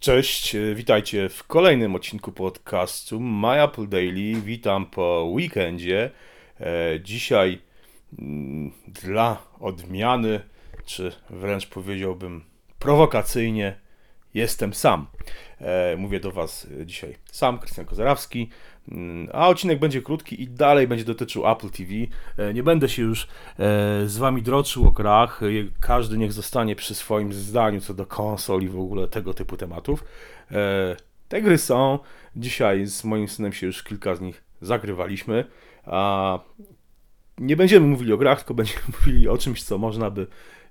Cześć, e, witajcie w kolejnym odcinku podcastu My Apple Daily. Witam po weekendzie. E, dzisiaj mm, dla odmiany, czy wręcz powiedziałbym prowokacyjnie, jestem sam. E, mówię do Was dzisiaj sam, Krystian Kozarawski, mm, a odcinek będzie krótki i dalej będzie dotyczył Apple TV. E, nie będę się już e, z Wami droczył o grach, każdy niech zostanie przy swoim zdaniu co do konsol i w ogóle tego typu tematów. Te gry są, dzisiaj z moim synem się już kilka z nich zagrywaliśmy, a nie będziemy mówili o grach, tylko będziemy mówili o czymś, co można by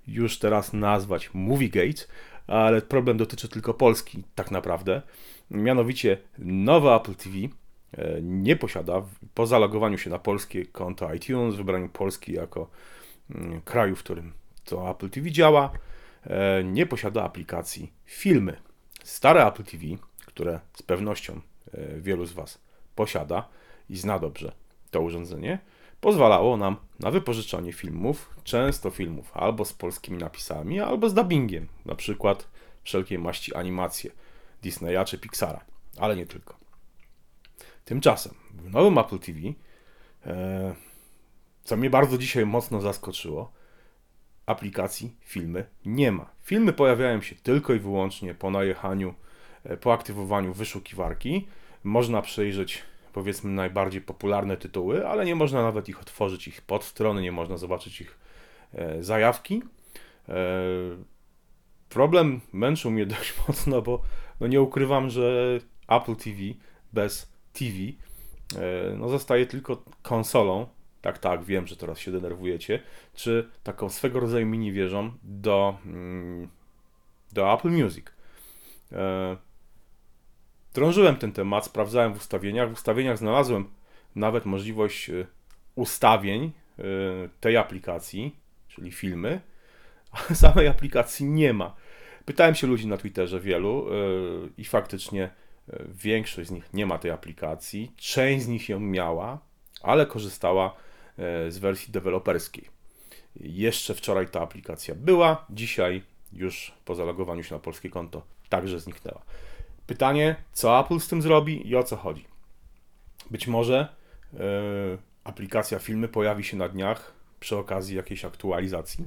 już teraz nazwać Moviegate, ale problem dotyczy tylko Polski tak naprawdę. Mianowicie nowe Apple TV e, nie posiada, po zalogowaniu się na polskie konto iTunes, wybraniu Polski jako mm, kraju, w którym to Apple TV działa, e, nie posiada aplikacji filmy. Stare Apple TV, które z pewnością e, wielu z Was posiada i zna dobrze to urządzenie, pozwalało nam na wypożyczanie filmów, często filmów albo z polskimi napisami, albo z dubbingiem, na przykład wszelkiej maści animacje Disneya czy Pixara, ale nie tylko. Tymczasem w nowym Apple TV, e, co mnie bardzo dzisiaj mocno zaskoczyło, aplikacji filmy nie ma. Filmy pojawiają się tylko i wyłącznie po najechaniu, e, po aktywowaniu wyszukiwarki. Można przejrzeć powiedzmy najbardziej popularne tytuły, ale nie można nawet ich otworzyć, ich podstrony, nie można zobaczyć ich e, zajawki. E, problem męczył mnie dość mocno, bo no nie ukrywam, że Apple TV bez TV e, no zostaje tylko konsolą. Tak, tak, wiem, że teraz się denerwujecie. Czy taką swego rodzaju mini wieżą do, mm, do Apple Music. Drążyłem ten temat, sprawdzałem w ustawieniach. W ustawieniach znalazłem nawet możliwość e, ustawień e, tej aplikacji, czyli filmy, ale samej aplikacji nie ma. Pytałem się ludzi na Twitterze wielu e, i faktycznie większość z nich nie ma tej aplikacji. Część z nich ją miała, ale korzystała z wersji deweloperskiej. Jeszcze wczoraj ta aplikacja była, dzisiaj już po zalogowaniu się na polskie konto także zniknęła. Pytanie, co Apple z tym zrobi i o co chodzi? Być może yy, aplikacja filmy pojawi się na dniach przy okazji jakiejś aktualizacji,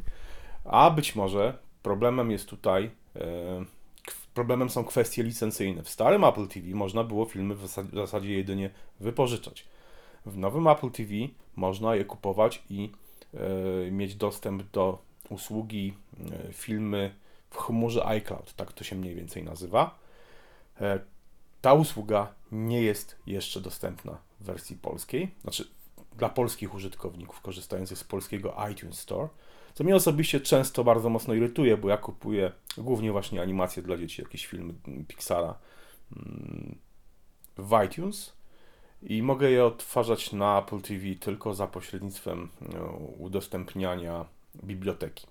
a być może problemem jest tutaj, yy, problemem są kwestie licencyjne. W starym Apple TV można było filmy w zasadzie, jedynie wypożyczać. W nowym Apple TV można je kupować i yy, mieć dostęp do usługi filmy w chmurze iCloud, tak to się mniej więcej nazywa. E, ta usługa nie jest jeszcze dostępna w wersji polskiej, znaczy dla polskich użytkowników korzystających z polskiego iTunes Store, co mnie osobiście często bardzo mocno irytuje, bo ja kupuję głównie właśnie animacje dla dzieci, jakieś filmy Pixara mm, w iTunes i mogę je odtwarzać na Apple TV tylko za pośrednictwem no, udostępniania biblioteki.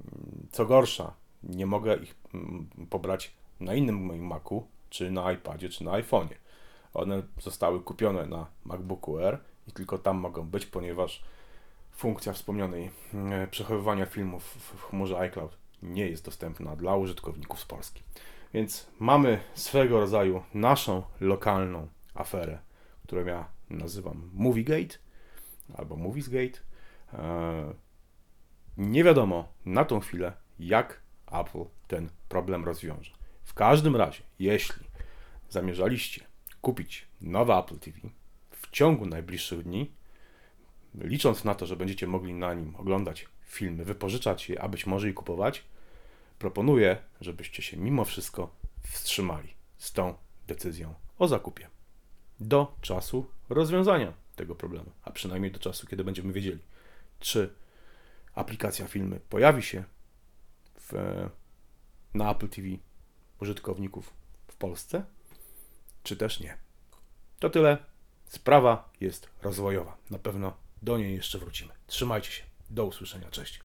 Mm, co gorsza, nie mogę ich mm, pobrać na innym moim Macu, czy na iPadzie, czy na iPhone'ie. One zostały kupione na MacBooku Air i tylko tam mogą być, ponieważ funkcja wspomnianej e, przechowywania filmów w chmurze iCloud nie jest dostępna dla użytkowników z Polski. Więc mamy swego rodzaju naszą lokalną aferę, którą ja nazywam Moviegate albo Moviesgate. E, nie wiadomo na tą chwilę, jak Apple ten problem rozwiąże. W każdym razie, jeśli zamierzaliście kupić nowe Apple TV w ciągu najbliższych dni, licząc na to, że będziecie mogli na nim oglądać filmy, wypożyczać je, a być może i kupować, proponuję, żebyście się mimo wszystko wstrzymali z tą decyzją o zakupie do czasu rozwiązania tego problemu, a przynajmniej do czasu, kiedy będziemy wiedzieli, czy aplikacja filmy pojawi się w, na Apple TV użytkowników w Polsce, czy też nie. To tyle. Sprawa jest rozwojowa. Na pewno do niej jeszcze wrócimy. Trzymajcie się. Do usłyszenia. Cześć.